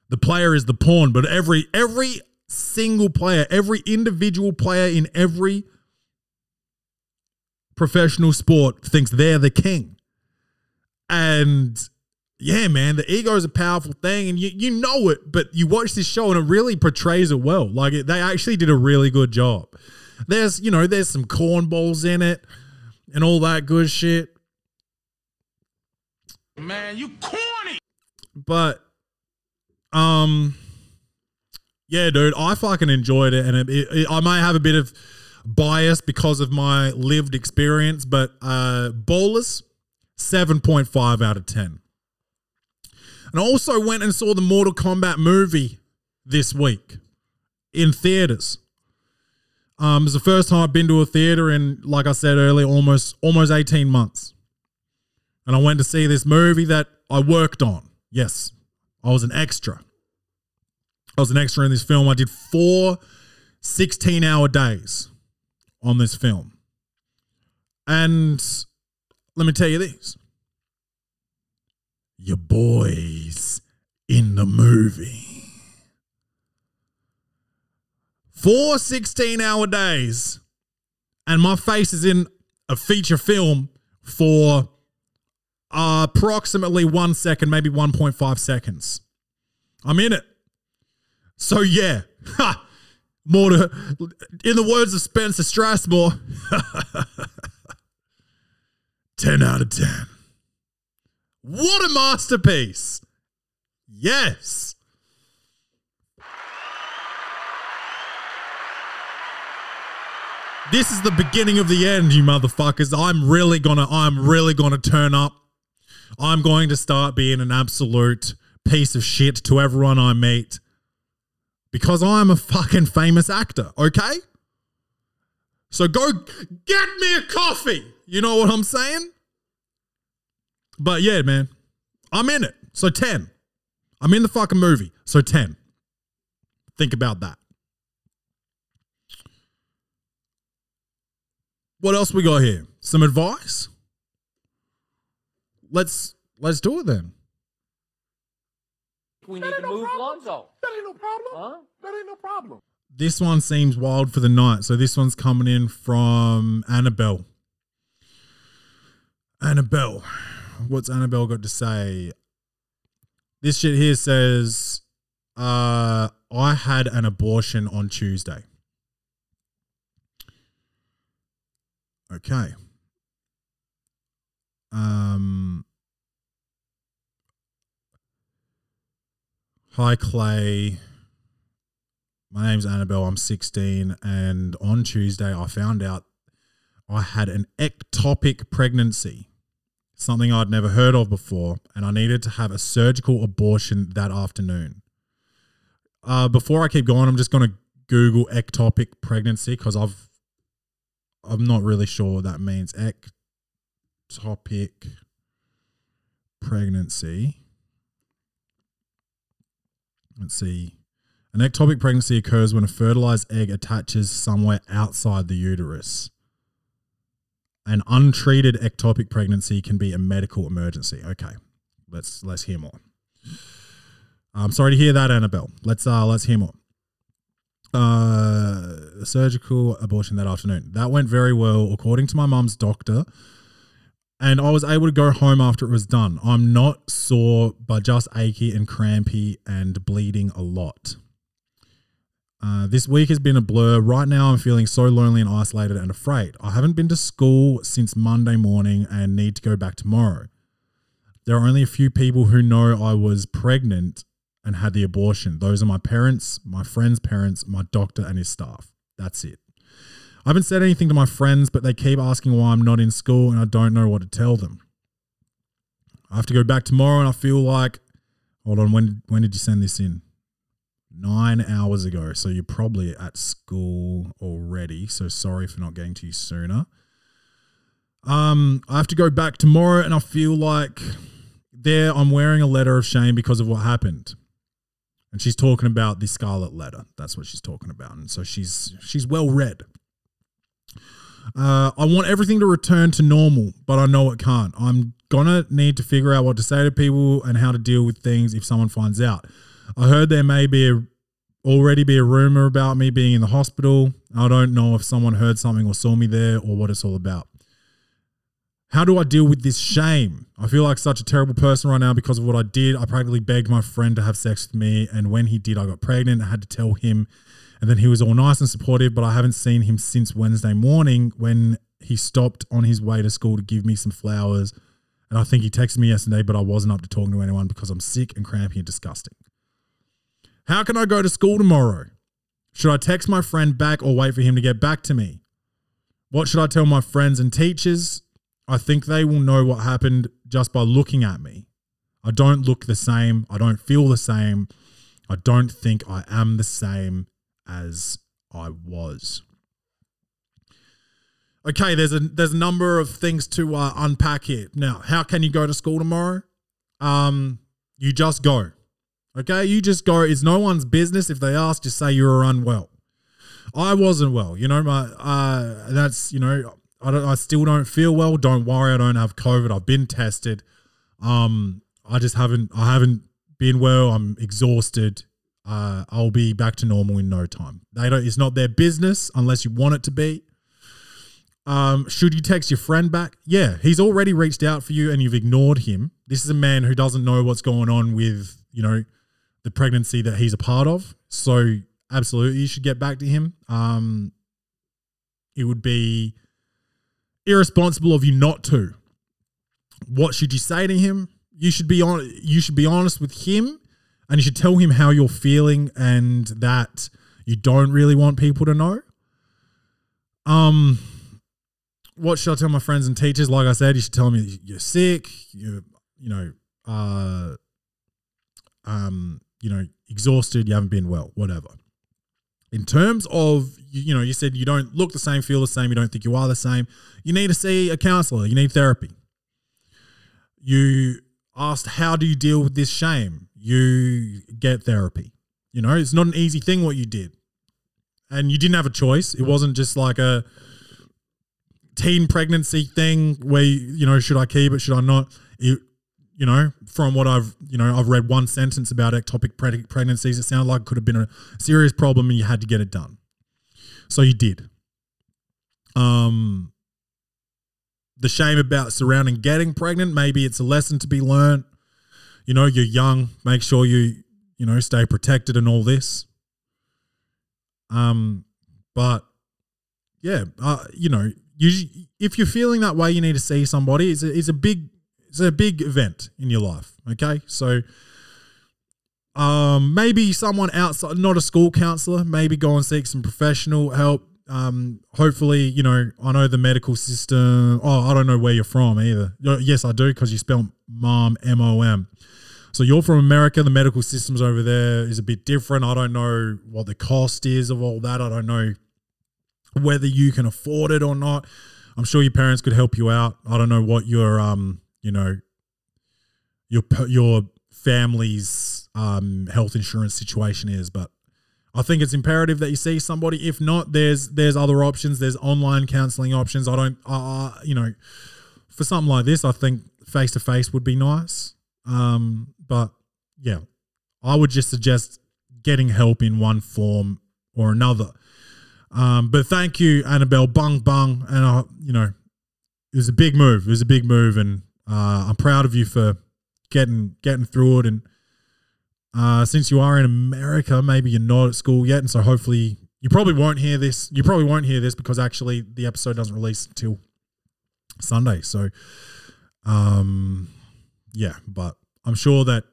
The player is the pawn, but every every single player, every individual player in every professional sport thinks they're the king. And yeah, man, the ego is a powerful thing, and you you know it, but you watch this show and it really portrays it well. Like it, they actually did a really good job. There's you know there's some cornballs in it and all that good shit, Man, you corny. but um, yeah, dude, I fucking enjoyed it, and it, it, it- I may have a bit of bias because of my lived experience, but uh, Ballers seven point five out of ten. And I also went and saw the Mortal Kombat movie this week in theaters. Um, it's the first time I've been to a theater in, like I said earlier, almost almost eighteen months. And I went to see this movie that I worked on. Yes, I was an extra. I was an extra in this film. I did four 16 hour days on this film. And let me tell you this your boys in the movie. Four 16 hour days, and my face is in a feature film for approximately one second, maybe 1.5 seconds. I'm in it. So yeah, ha, more to, in the words of Spencer Strasmore, <laughs> ten out of ten. What a masterpiece! Yes. This is the beginning of the end, you motherfuckers. I'm really gonna, I'm really gonna turn up. I'm going to start being an absolute piece of shit to everyone I meet because I'm a fucking famous actor, okay? So go get me a coffee. You know what I'm saying? But yeah, man, I'm in it. So 10. I'm in the fucking movie. So 10. Think about that. What else we got here? Some advice? let's let's do it then. We need to move Lonzo. That ain't no problem. Huh? That ain't no problem. This one seems wild for the night. So this one's coming in from Annabelle. Annabelle. What's Annabelle got to say? This shit here says uh I had an abortion on Tuesday. Okay. Um Hi Clay. My name's Annabelle. I'm 16, and on Tuesday I found out I had an ectopic pregnancy, something I'd never heard of before, and I needed to have a surgical abortion that afternoon. Uh, before I keep going, I'm just going to Google ectopic pregnancy because I've I'm not really sure what that means. Ectopic pregnancy. Let's see. An ectopic pregnancy occurs when a fertilized egg attaches somewhere outside the uterus. An untreated ectopic pregnancy can be a medical emergency. Okay, let's let's hear more. I'm sorry to hear that, Annabelle. Let's uh let's hear more. Uh, surgical abortion that afternoon. That went very well, according to my mum's doctor. And I was able to go home after it was done. I'm not sore, but just achy and crampy and bleeding a lot. Uh, this week has been a blur. Right now, I'm feeling so lonely and isolated and afraid. I haven't been to school since Monday morning and need to go back tomorrow. There are only a few people who know I was pregnant and had the abortion. Those are my parents, my friend's parents, my doctor, and his staff. That's it. I haven't said anything to my friends, but they keep asking why I'm not in school and I don't know what to tell them. I have to go back tomorrow and I feel like hold on, when when did you send this in? Nine hours ago. So you're probably at school already. So sorry for not getting to you sooner. Um, I have to go back tomorrow and I feel like there I'm wearing a letter of shame because of what happened. And she's talking about the scarlet letter. That's what she's talking about. And so she's she's well read. Uh, I want everything to return to normal, but I know it can't. I'm gonna need to figure out what to say to people and how to deal with things if someone finds out. I heard there may be a, already be a rumor about me being in the hospital. I don't know if someone heard something or saw me there or what it's all about. How do I deal with this shame? I feel like such a terrible person right now because of what I did. I practically begged my friend to have sex with me, and when he did, I got pregnant. I had to tell him, and then he was all nice and supportive, but I haven't seen him since Wednesday morning when he stopped on his way to school to give me some flowers. And I think he texted me yesterday, but I wasn't up to talking to anyone because I'm sick and crampy and disgusting. How can I go to school tomorrow? Should I text my friend back or wait for him to get back to me? What should I tell my friends and teachers? I think they will know what happened just by looking at me. I don't look the same. I don't feel the same. I don't think I am the same as I was. Okay, there's a there's a number of things to uh, unpack here. Now, how can you go to school tomorrow? Um, you just go. Okay, you just go. It's no one's business if they ask. Just say you were unwell. I wasn't well. You know, my uh, that's you know, I don't. I still don't feel well. Don't worry, I don't have COVID. I've been tested. Um, I just haven't. I haven't been well. I'm exhausted. Uh, I'll be back to normal in no time. They don't. It's not their business unless you want it to be. Um, should you text your friend back? Yeah, he's already reached out for you and you've ignored him. This is a man who doesn't know what's going on with, you know, the pregnancy that he's a part of. So absolutely you should get back to him. Um, it would be irresponsible of you not to. What should you say to him? You should be on you should be honest with him and you should tell him how you're feeling and that you don't really want people to know. Um what should I tell my friends and teachers? Like I said, you should tell them you're sick, you're, you know, uh, um, you know, exhausted, you haven't been well, whatever. In terms of, you, you know, you said you don't look the same, feel the same, you don't think you are the same. You need to see a counselor, you need therapy. You asked, how do you deal with this shame? You get therapy. You know, it's not an easy thing what you did. And you didn't have a choice. It wasn't just like a, teen pregnancy thing where you know should I keep it should I not it, you know, from what I've, you know, I've read one sentence about ectopic preg- pregnancies. It sounded like it could have been a serious problem and you had to get it done. So you did. Um, the shame about surrounding getting pregnant, maybe it's a lesson to be learned. You know, you're young. Make sure you, you know, stay protected and all this. Um, but yeah, uh, you know, you if you're feeling that way, you need to see somebody. It's a, it's a big it's a big event in your life. Okay, so um, maybe someone outside, not a school counselor, maybe go and seek some professional help. Um, hopefully, you know, I know the medical system. Oh, I don't know where you're from either. Yes, I do because you spell mom M O M. So you're from America. The medical systems over there is a bit different. I don't know what the cost is of all that. I don't know whether you can afford it or not. I'm sure your parents could help you out. I don't know what your um, you know, your your family's um health insurance situation is, but I think it's imperative that you see somebody. If not, there's there's other options. There's online counseling options. I don't, uh, you know, for something like this, I think face to face would be nice. Um, but yeah, I would just suggest getting help in one form or another. Um, but thank you, Annabelle Bung Bung, and I, you know, it was a big move. It was a big move, and uh, I'm proud of you for getting getting through it. And uh, since you are in America, maybe you're not at school yet, and so hopefully you probably won't hear this. You probably won't hear this because actually the episode doesn't release until Sunday. So, um, yeah, but I'm sure that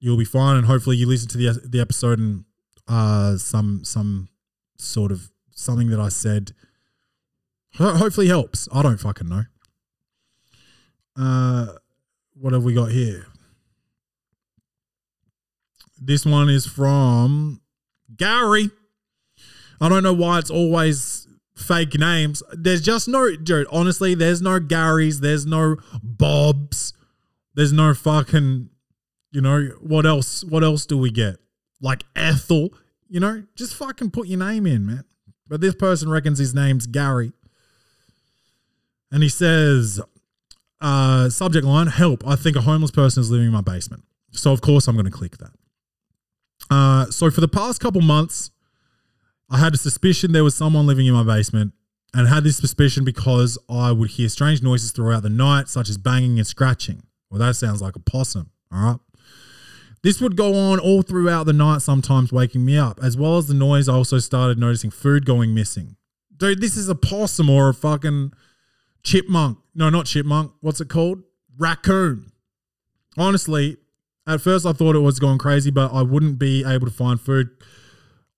you'll be fine, and hopefully you listen to the the episode and uh, some some sort of something that I said hopefully helps. I don't fucking know. Uh, what have we got here? This one is from Gary. I don't know why it's always fake names. There's just no, dude, honestly, there's no Garys, there's no Bobs, there's no fucking, you know, what else? What else do we get? Like Ethel, you know, just fucking put your name in, man. But this person reckons his name's Gary. And he says, uh, subject line, help. I think a homeless person is living in my basement. So, of course, I'm going to click that. Uh, so, for the past couple months, I had a suspicion there was someone living in my basement and had this suspicion because I would hear strange noises throughout the night, such as banging and scratching. Well, that sounds like a possum. All right. This would go on all throughout the night, sometimes waking me up. As well as the noise, I also started noticing food going missing. Dude, this is a possum or a fucking chipmunk. No, not chipmunk. What's it called? Raccoon. Honestly, at first I thought it was going crazy, but I wouldn't be able to find food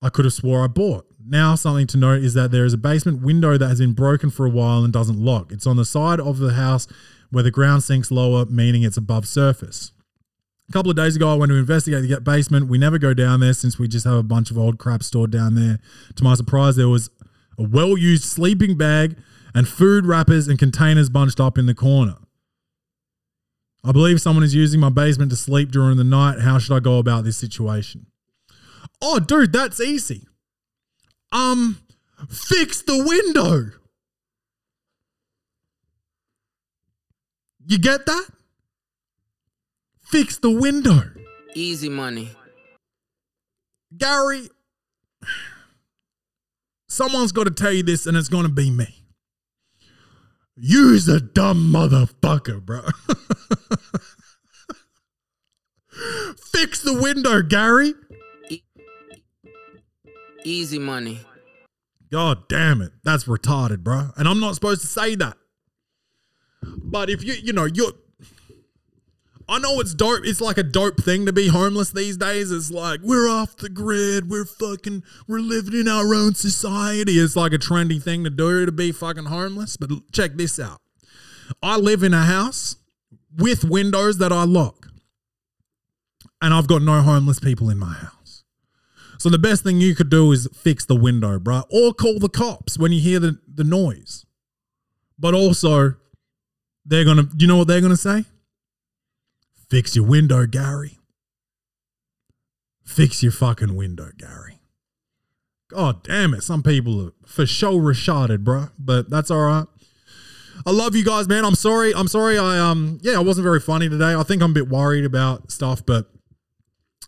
I could have swore I bought. Now, something to note is that there is a basement window that has been broken for a while and doesn't lock. It's on the side of the house where the ground sinks lower, meaning it's above surface. A couple of days ago, I went to investigate the basement. We never go down there since we just have a bunch of old crap stored down there. To my surprise, there was a well used sleeping bag and food wrappers and containers bunched up in the corner. I believe someone is using my basement to sleep during the night. How should I go about this situation? Oh, dude, that's easy. Um, fix the window. You get that? Fix the window. Easy money. Gary, someone's got to tell you this, and it's going to be me. You's a dumb motherfucker, bro. <laughs> Fix the window, Gary. Easy money. God damn it. That's retarded, bro. And I'm not supposed to say that. But if you, you know, you're. I know it's dope. It's like a dope thing to be homeless these days. It's like, we're off the grid. We're fucking, we're living in our own society. It's like a trendy thing to do to be fucking homeless. But check this out I live in a house with windows that I lock. And I've got no homeless people in my house. So the best thing you could do is fix the window, bro, or call the cops when you hear the, the noise. But also, they're gonna, you know what they're gonna say? Fix your window, Gary. Fix your fucking window, Gary. God damn it, some people are for sure retarded, bro. But that's all right. I love you guys, man. I'm sorry. I'm sorry. I um yeah, I wasn't very funny today. I think I'm a bit worried about stuff, but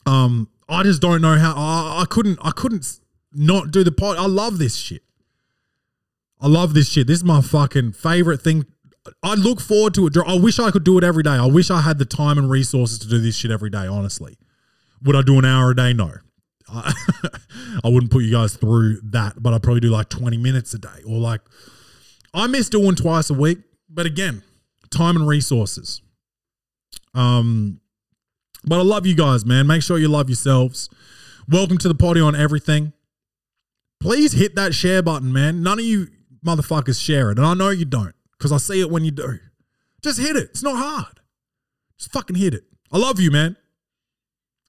um I just don't know how I, I couldn't I couldn't not do the pod. I love this shit. I love this shit. This is my fucking favorite thing. I look forward to it. I wish I could do it every day. I wish I had the time and resources to do this shit every day, honestly. Would I do an hour a day? No. I, <laughs> I wouldn't put you guys through that, but I'd probably do like 20 minutes a day or like I miss doing twice a week, but again, time and resources. Um, but I love you guys, man. Make sure you love yourselves. Welcome to the party on everything. Please hit that share button, man. None of you motherfuckers share it, and I know you don't because I see it when you do. Just hit it. It's not hard. Just fucking hit it. I love you, man.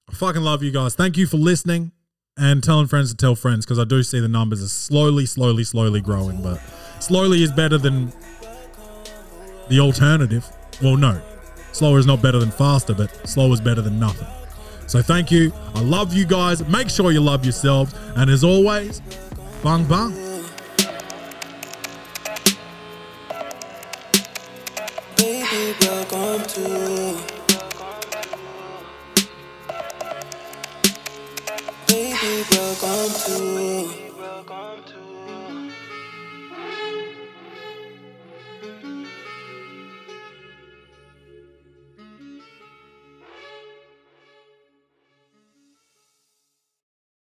I fucking love you guys. Thank you for listening and telling friends to tell friends because I do see the numbers are slowly, slowly, slowly growing, but slowly is better than the alternative. Well, no, slower is not better than faster, but slow is better than nothing. So thank you. I love you guys. Make sure you love yourselves. And as always, bang bang. Baby, welcome to. Baby, welcome to.